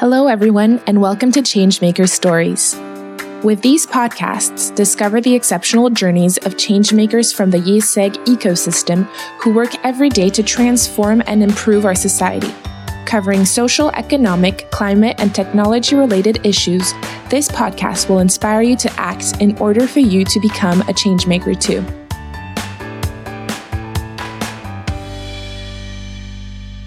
Hello, everyone, and welcome to Changemakers Stories. With these podcasts, discover the exceptional journeys of changemakers from the IÉSEG ecosystem who work every day to transform and improve our society. Covering social, economic, climate, and technology related issues, this podcast will inspire you to act in order for you to become a changemaker too.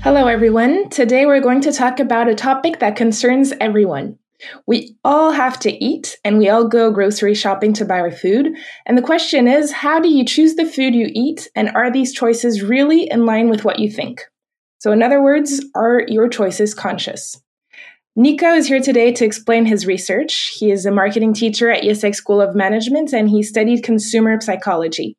Hello, everyone. Today we're going to talk about a topic that concerns everyone. We all have to eat and we all go grocery shopping to buy our food. And the question is how do you choose the food you eat? And are these choices really in line with what you think? So, in other words, are your choices conscious? Nico is here today to explain his research. He is a marketing teacher at IÉSEG School of Management and he studied consumer psychology.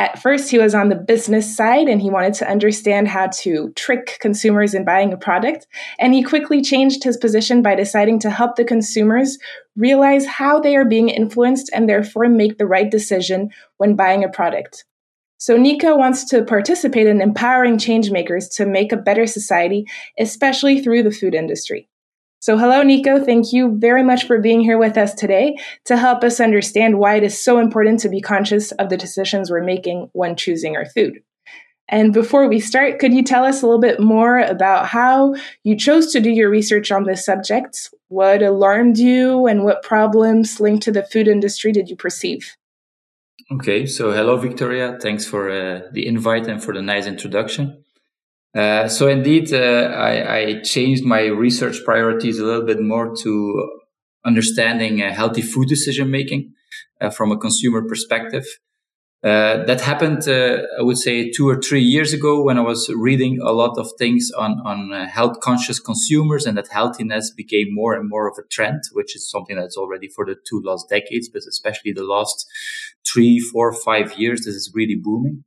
At first, he was on the business side and he wanted to understand how to trick consumers in buying a product. And he quickly changed his position by deciding to help the consumers realize how they are being influenced and therefore make the right decision when buying a product. So, Nico wants to participate in empowering changemakers to make a better society, especially through the food industry. So, hello, Nico. Thank you very much for being here with us today to help us understand why it is so important to be conscious of the decisions we're making when choosing our food. And before we start, could you tell us a little bit more about how you chose to do your research on this subject? What alarmed you and what problems linked to the food industry did you perceive? Okay, so hello, Victoria. Thanks for uh, the invite and for the nice introduction. Uh, so indeed, uh, I, I, changed my research priorities a little bit more to understanding uh, healthy food decision making uh, from a consumer perspective. Uh, that happened, I would say, two or three years ago when I was reading a lot of things on on health conscious consumers, and that healthiness became more and more of a trend, which is something that's already for the two last decades, but especially the last three, four, five years, this is really booming.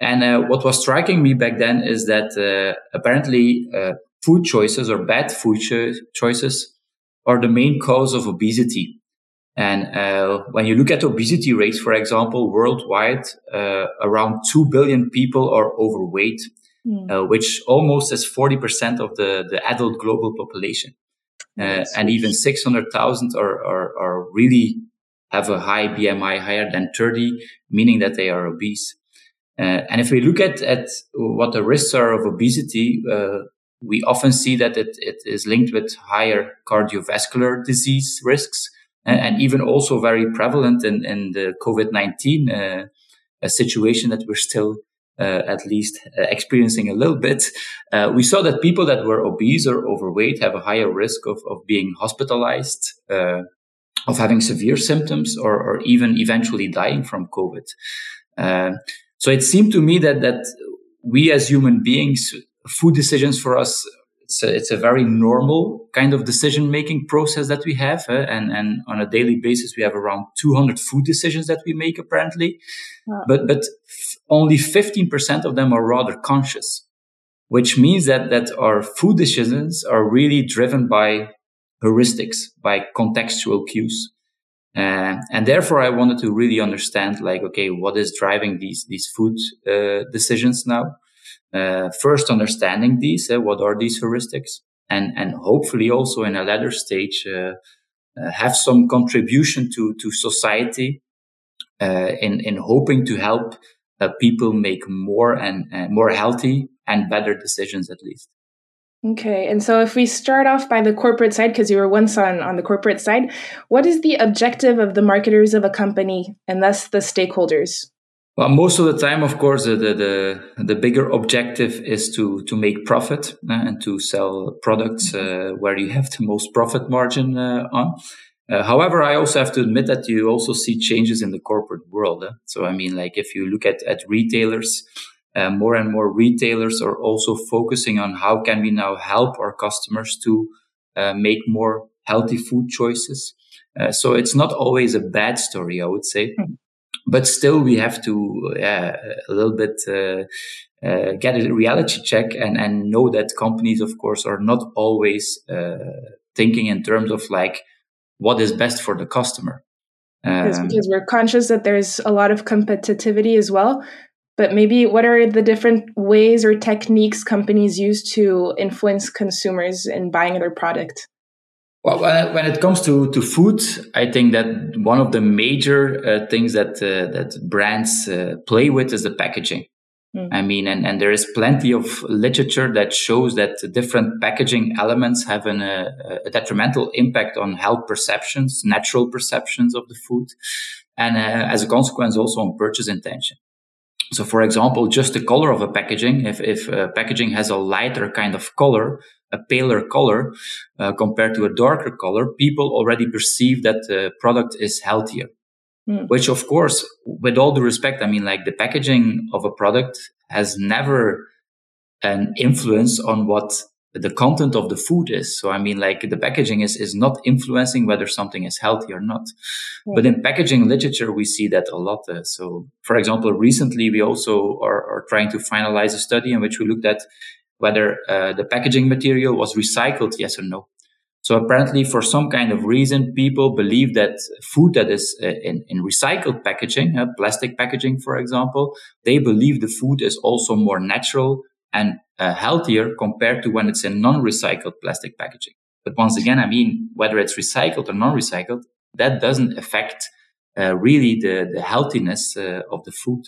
And uh, what was striking me back then is that uh, apparently uh, food choices or bad food cho- choices are the main cause of obesity. And uh, when you look at obesity rates, for example, worldwide, uh, around 2 billion people are overweight, mm. which almost is 40% of the, the adult global population. and even 600,000 are, are, are really have a high BMI higher than 30, meaning that they are obese. Uh, and if we look at, at what the risks are of obesity, uh, we often see that it, it is linked with higher cardiovascular disease risks and, and even also very prevalent in, in the COVID-19 uh, a situation that we're still uh, at least uh, experiencing a little bit. Uh, we saw that people that were obese or overweight have a higher risk of, of being hospitalized, of having severe symptoms or, or even eventually dying from COVID. So it seemed to me that that we as human beings, food decisions for us, it's a, it's a very normal kind of decision making process that we have, uh, and and on a daily basis we have around 200 food decisions that we make apparently, wow. but but f- only 15% of them are rather conscious, which means that that our food decisions are really driven by heuristics, by contextual cues. Uh, and therefore, I wanted to really understand, like, okay, what is driving these these food uh, decisions now? Uh, first, understanding these, uh, what are these heuristics, and and hopefully also in a later stage uh, have some contribution to to society in in hoping to help people make more and more healthy and better decisions, at least. Okay. And so if we start off by the corporate side, because you were once on, on the corporate side, what is the objective of the marketers of a company and thus the stakeholders? Well, most of the time, of course, the, the, the bigger objective is to, to make profit uh, and to sell products uh, where you have the most profit margin uh, on. Uh, however, I also have to admit that you also see changes in the corporate world. Uh. So, I mean, like if you look at, at retailers, uh, more and more retailers are also focusing on how can we now help our customers to uh, make more healthy food choices. Uh, so it's not always a bad story, I would say. Mm. But still, we have to uh, a little bit uh, uh, get a reality check and, and know that companies, of course, are not always thinking in terms of like what is best for the customer. Um, because we're conscious that there's a lot of competitivity as well. But maybe what are the different ways or techniques companies use to influence consumers in buying their product? Well, when it comes to, to food, I think that one of the major uh, things that uh, that brands uh, play with is the packaging. Mm. I mean, and, and there is plenty of literature that shows that different packaging elements have an, uh, a detrimental impact on health perceptions, natural perceptions of the food, and uh, as a consequence, also on purchase intention. So, for example, just the color of a packaging, if, if uh, packaging has a lighter kind of color, a paler color uh, compared to a darker color, people already perceive that the product is healthier. Mm. Which, of course, with all due respect, I mean, like the packaging of a product has never an influence on what the content of the food is. So, I mean, like the packaging is, is not influencing whether something is healthy or not. Mm. But in packaging literature, we see that a lot. Uh, so, for example, recently we also are, are, trying to finalize a study in which we looked at whether uh, the packaging material was recycled, yes or no. So apparently, for some kind of reason, people believe that food that is uh, in, in recycled packaging, uh, plastic packaging, for example, they believe the food is also more natural and uh, healthier compared to when it's in non-recycled plastic packaging. But once again, I mean, whether it's recycled or non-recycled, that doesn't affect uh, really the, the healthiness uh, of the food.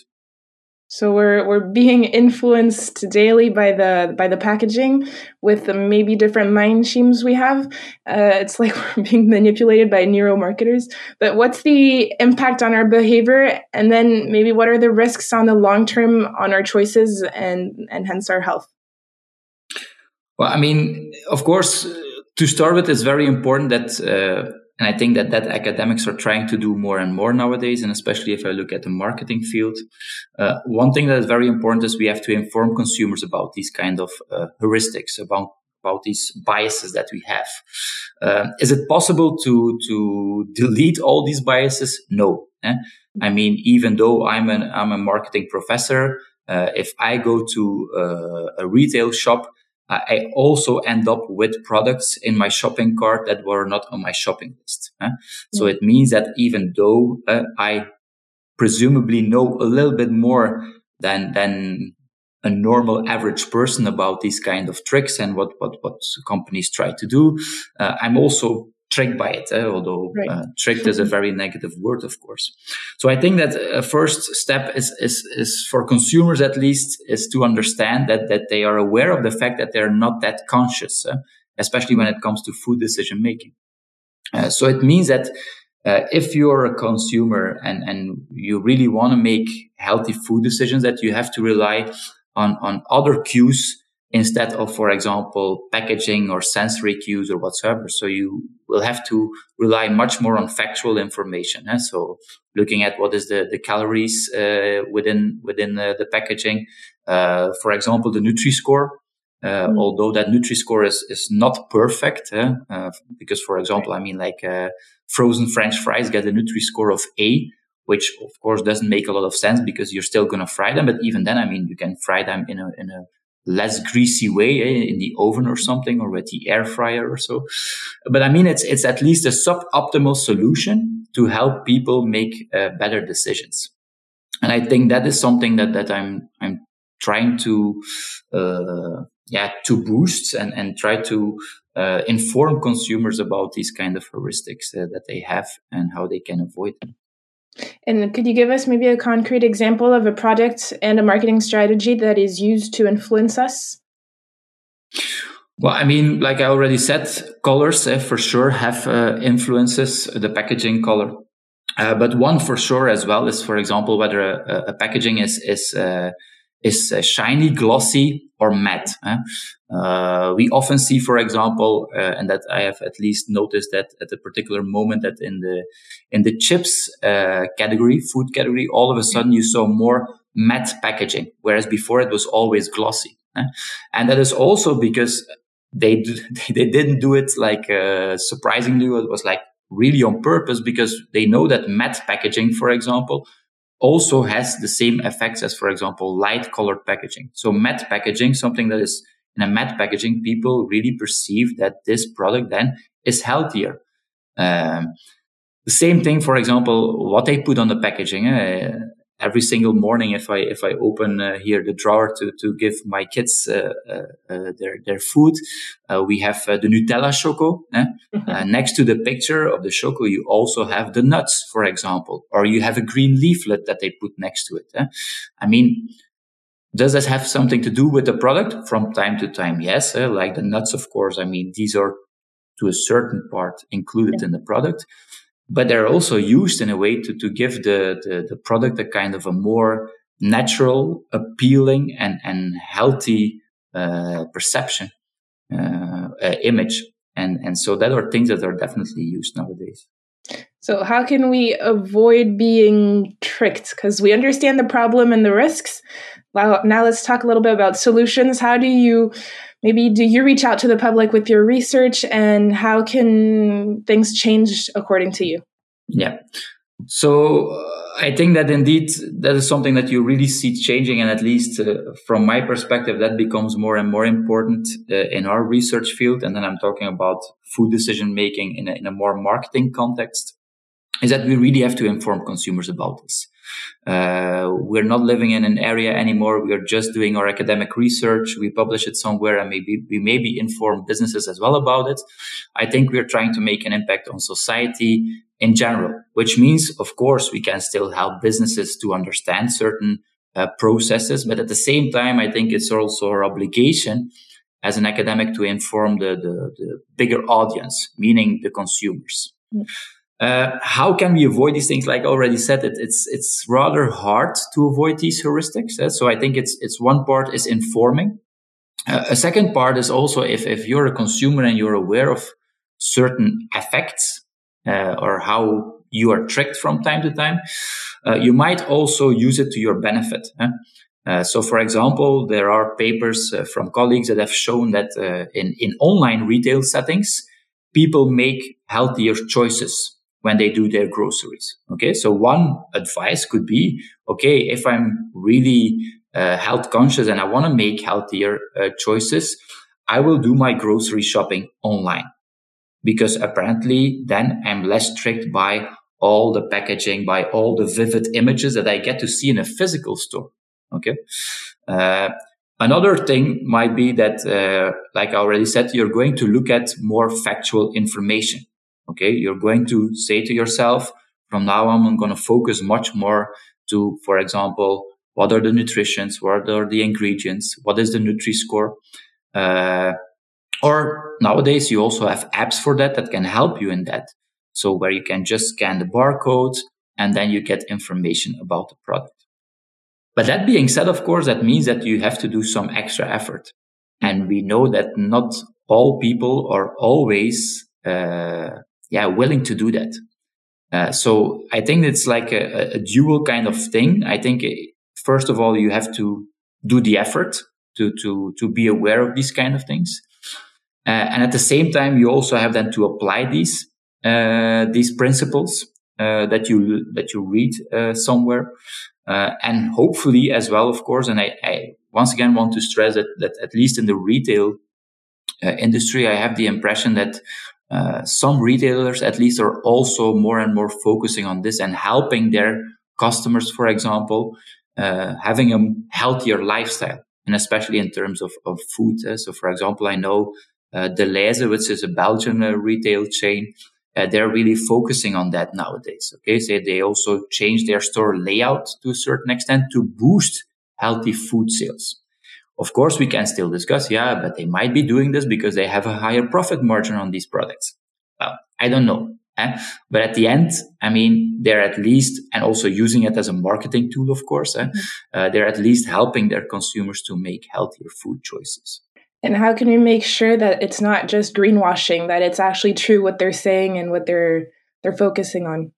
So we're we're being influenced daily by the by the packaging with the maybe different mind schemes we have. Uh, it's like we're being manipulated by neuromarketers. But what's the impact on our behavior, and then maybe what are the risks on the long term on our choices and and hence our health? Well, I mean, of course, to start with, it's very important that. Uh, and I think that that academics are trying to do more and more nowadays. And especially if I look at the marketing field, uh, one thing that is very important is we have to inform consumers about these kind of uh, heuristics, about about these biases that we have. Uh, is it possible to to delete all these biases? No. Eh? I mean, even though I'm an I'm a marketing professor, uh, if I go to uh, a retail shop, I also end up with products in my shopping cart that were not on my shopping list. Huh? So it means that even though uh, I presumably know a little bit more than than a normal average person about these kind of tricks and what what what companies try to do, uh, I'm also tricked by it, eh? although right. uh, tricked is a very negative word, of course. So I think that a first step is, is, is for consumers at least is to understand that, that they are aware of the fact that they're not that conscious, uh, especially when it comes to food decision making. Uh, so it means that uh, if you're a consumer and, and you really want to make healthy food decisions, that you have to rely on, on other cues instead of, for example, packaging or sensory cues or whatsoever. So you will have to rely much more on factual information. Eh? So looking at what is the, the calories uh, within within uh, the packaging. Uh, for example, the Nutri-Score. Uh, mm. Although that Nutri-Score is, is not perfect, eh? uh, because, for example, I mean, like uh, frozen French fries get a Nutri-Score of A, which of course doesn't make a lot of sense because you're still going to fry them. But even then, I mean, you can fry them in a, in a less greasy way eh, in the oven or something or with the air fryer or so. But I mean, it's, it's at least a suboptimal solution to help people make uh, better decisions. And I think that is something that, that I'm, I'm trying to, uh, yeah, to boost and, and try to, uh, inform consumers about these kind of heuristics uh, that they have and how they can avoid them. And could you give us maybe a concrete example of a product and a marketing strategy that is used to influence us? Well, I mean, like I already said, colors uh, for sure have uh, influences the packaging color. Uh, but one for sure as well is, for example, whether a, a packaging is is uh, is uh, shiny, glossy, or matte. Uh, we often see, for example, uh, and that I have at least noticed that at a particular moment that in the in the chips uh, category, food category, all of a sudden you saw more matte packaging, whereas before it was always glossy. and that is also because they they didn't do it like uh, surprisingly. It was like really on purpose because they know that matte packaging, for example, also has the same effects as, for example, light colored packaging. So matte packaging, something that is in a matte packaging, people really perceive that this product then is healthier. Um, the same thing, for example, what they put on the packaging. Uh, every single morning, if I if I open uh, here the drawer to to give my kids uh, uh, uh their their food, uh, we have the Nutella choco. Eh? Mm-hmm. next to the picture of the choco, you also have the nuts, for example, or you have a green leaflet that they put next to it. Eh? I mean. Does that have something to do with the product from time to time? Yes, eh? like the nuts, of course. I mean, these are to a certain part included yeah. in the product but they're also used in a way to, to give the, the, the product a kind of a more natural, appealing, and, and healthy uh, perception uh, uh, image. And, and so that are things that are definitely used nowadays. So, how can we avoid being tricked? Because we understand the problem and the risks. Well, now let's talk a little bit about solutions. How do you maybe do you reach out to the public with your research and how can things change according to you? Yeah. So uh, i think that indeed that is something that you really see changing and at least uh, from my perspective that becomes more and more important uh, in our research field. And then i'm talking about food decision making in a, in a more marketing context is that we really have to inform consumers about this uh, we're not living in an area anymore. We are just doing our academic research. We publish it somewhere and maybe we maybe inform businesses as well about it. I think we're trying to make an impact on society in general, which means, of course, we can still help businesses to understand certain uh, processes. But at the same time, I think it's also our obligation as an academic to inform the, the, the bigger audience, meaning the consumers. Mm. Uh, how can we avoid these things? Like I already said, it, it's it's rather hard to avoid these heuristics. Uh, so I think it's it's one part is informing. Uh, a second part is also if if you're a consumer and you're aware of certain effects uh, or how you are tricked from time to time, uh, you might also use it to your benefit. Uh, so, for example, there are papers uh, from colleagues that have shown that in, in online retail settings, people make healthier choices when they do their groceries. Okay. So one advice could be, okay, if I'm really uh, health conscious and I want to make healthier uh, choices, I will do my grocery shopping online because apparently then I'm less tricked by all the packaging, by all the vivid images that I get to see in a physical store. Okay. Uh, another thing might be that, uh, like I already said, you're going to look at more factual information. Okay. You're going to say to yourself, from now on, I'm going to focus much more to, for example, what are the nutritions? What are the ingredients? What is the Nutri-Score? Uh, or nowadays, you also have apps for that that can help you in that. So where you can just scan the barcode and then you get information about the product. But that being said, of course, that means that you have to do some extra effort. And we know that not all people are always uh, yeah, willing to do that. Uh, so I think it's like a, a, dual kind of thing. I think eh, first of all, you have to do the effort to, to, to be aware of these kind of things. Uh, and at the same time, you also have then to apply these, uh, these principles, uh, that you, that you read, uh, somewhere. Uh, and hopefully as well, of course, and I, I, once again want to stress that, that at least in the retail industry, I have the impression that uh, some retailers at least are also more and more focusing on this and helping their customers, for example, uh, having a healthier lifestyle, and especially in terms of, of food. Uh, so, for example, I know uh, Delhaize, which is a Belgian uh, retail chain, uh, they're really focusing on that nowadays. Okay, so they also change their store layout to a certain extent to boost healthy food sales. Of course, we can still discuss, yeah, but they might be doing this because they have a higher profit margin on these products. Well, I don't know. Eh? But at the end, I mean, they're at least, and also using it as a marketing tool, of course, eh? mm-hmm. uh, they're at least helping their consumers to make healthier food choices. And how can we make sure that it's not just greenwashing, that it's actually true what they're saying and what they're they're focusing on?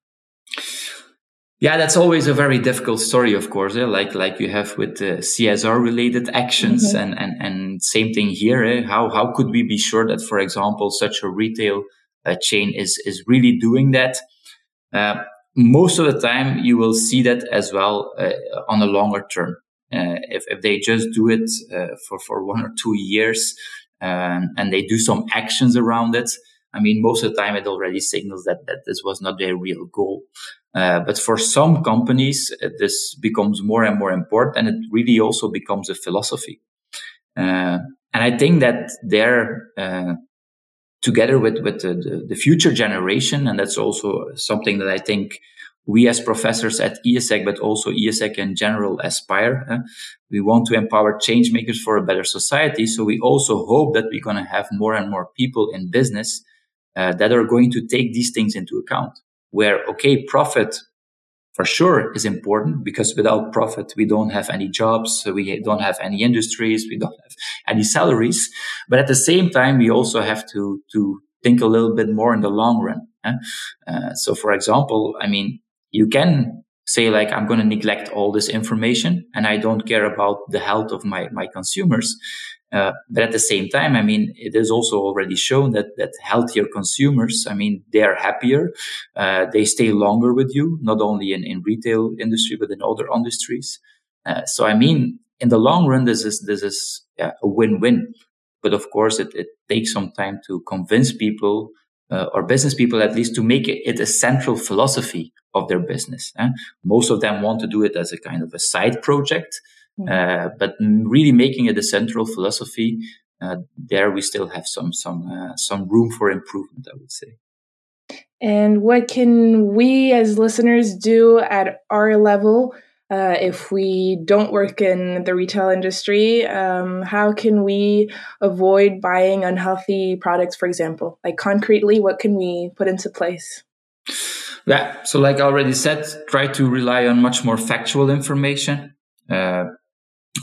Yeah, that's always a very difficult story, of course. Eh? Like like you have with uh, CSR related actions, mm-hmm. and and and same thing here. Eh? How how could we be sure that, for example, such a retail uh, chain is is really doing that? Uh, most of the time, you will see that as well uh, on a longer term. Uh, if if they just do it uh, for for one or two years um, and they do some actions around it, I mean, most of the time it already signals that, that this was not their real goal. Uh, but for some companies, uh, this becomes more and more important and it really also becomes a philosophy. Uh, and I think that there, uh, together with, with the, the, future generation, and that's also something that I think we as professors at IÉSEG, but also IÉSEG in general aspire. We want to empower change makers for a better society. So we also hope that we're going to have more and more people in business uh, that are going to take these things into account. Where, okay, profit for sure is important because without profit, we don't have any jobs. We don't have any industries. We don't have any salaries. But at the same time, we also have to, to think a little bit more in the long run. Eh? Uh, so for example, I mean, you can say like, I'm going to neglect all this information and I don't care about the health of my, my consumers. Uh, but at the same time, I mean, it is also already shown that that healthier consumers, I mean, they are happier, uh, they stay longer with you, not only in, in retail industry but in other industries. Uh, so, I mean, in the long run, this is this is yeah, a win-win. But of course, it, it takes some time to convince people uh, or business people at least to make it a central philosophy of their business. Eh? Most of them want to do it as a kind of a side project. Mm-hmm. Uh, but really making it a central philosophy, uh, there we still have some some uh, some room for improvement, I would say. And what can we as listeners do at our level uh, if we don't work in the retail industry? Um, how can we avoid buying unhealthy products, for example? Like concretely, what can we put into place? Yeah, so like I already said, try to rely on much more factual information. Uh,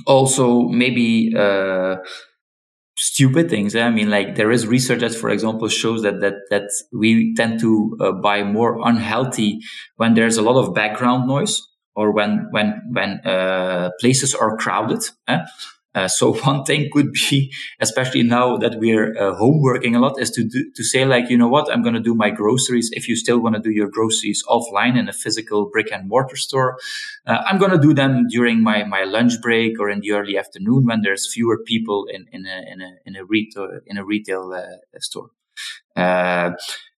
also maybe uh, stupid things. Eh? I mean, like there is research that, for example, shows that that that we tend to uh, buy more unhealthy when there's a lot of background noise or when when when uh, places are crowded. Eh? Uh, so one thing could be, especially now that we're uh, home working a lot, is to do, to say like, you know what, I'm going to do my groceries. If you still want to do your groceries offline in a physical brick and mortar store, uh, I'm going to do them during my, my lunch break or in the early afternoon when there's fewer people in, in a, in a, in a retail, in a retail uh, store. Uh,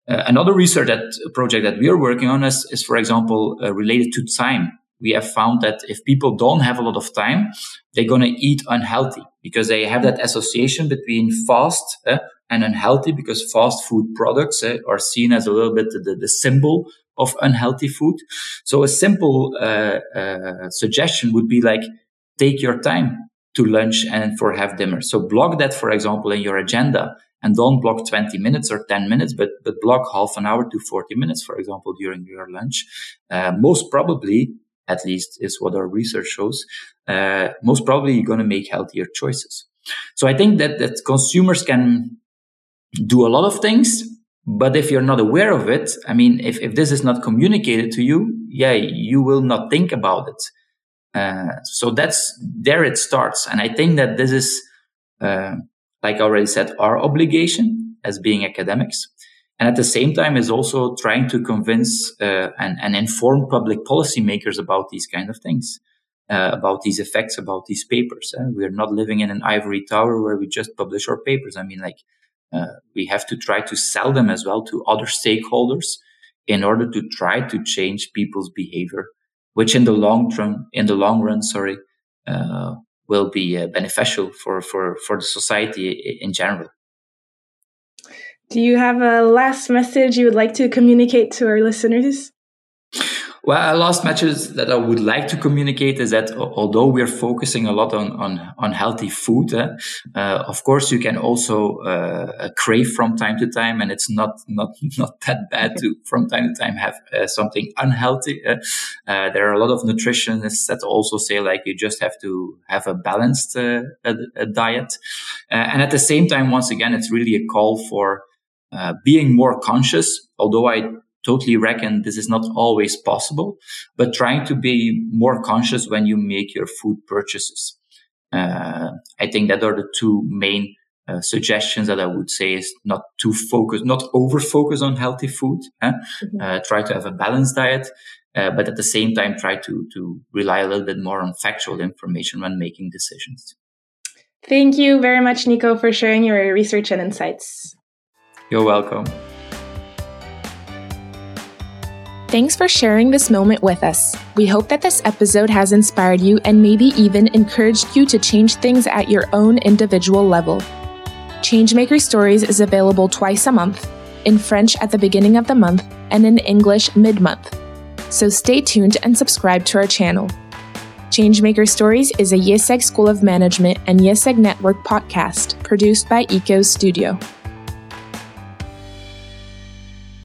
another research that project that we are working on is, is for example, related to time we have found that if people don't have a lot of time, they're going to eat unhealthy because they have that association between fast uh, and unhealthy because fast food products uh, are seen as a little bit the, the symbol of unhealthy food. So a simple uh, uh, suggestion would be like, take your time to lunch and for have dinner. So block that, for example, in your agenda and don't block 20 minutes or 10 minutes, but, but block half an hour to 40 minutes, for example, during your lunch. Uh, most probably at least is what our research shows, uh, most probably you're going to make healthier choices. So I think that, that consumers can do a lot of things, but if you're not aware of it, I mean, if, if this is not communicated to you, yeah, you will not think about it. Uh, so that's there it starts. And I think that this is, uh, like I already said, our obligation as being academics and at the same time is also trying to convince uh, and, and inform public policymakers about these kind of things, uh, about these effects, about these papers. Uh, we are not living in an ivory tower where we just publish our papers. I mean, like uh, we have to try to sell them as well to other stakeholders in order to try to change people's behavior, which in the long term, in the long run, sorry, uh, will be uh, beneficial for, for, for the society in general. Do you have a last message you would like to communicate to our listeners? Well, a last message that I would like to communicate is that although we're focusing a lot on on, on healthy food, uh, uh, of course you can also uh, crave from time to time, and it's not not not that bad to from time to time have uh, something unhealthy. Uh. Uh, there are a lot of nutritionists that also say like you just have to have a balanced a, a diet, and at the same time, once again, it's really a call for uh, being more conscious, although I totally reckon this is not always possible, but trying to be more conscious when you make your food purchases. Uh, I think that are the two main uh, suggestions that I would say is not too focus, not over focus on healthy food. Mm-hmm. Uh, try to have a balanced diet, uh, but at the same time, try to, to rely a little bit more on factual information when making decisions. Thank you very much, Nico, for sharing your research and insights. You're welcome. Thanks for sharing this moment with us. We hope that this episode has inspired you and maybe even encouraged you to change things at your own individual level. Changemaker Stories is available twice a month, in French at the beginning of the month and in English mid month. So stay tuned and subscribe to our channel. Changemaker Stories is a IÉSEG School of Management and IÉSEG Network podcast produced by ECO Studio.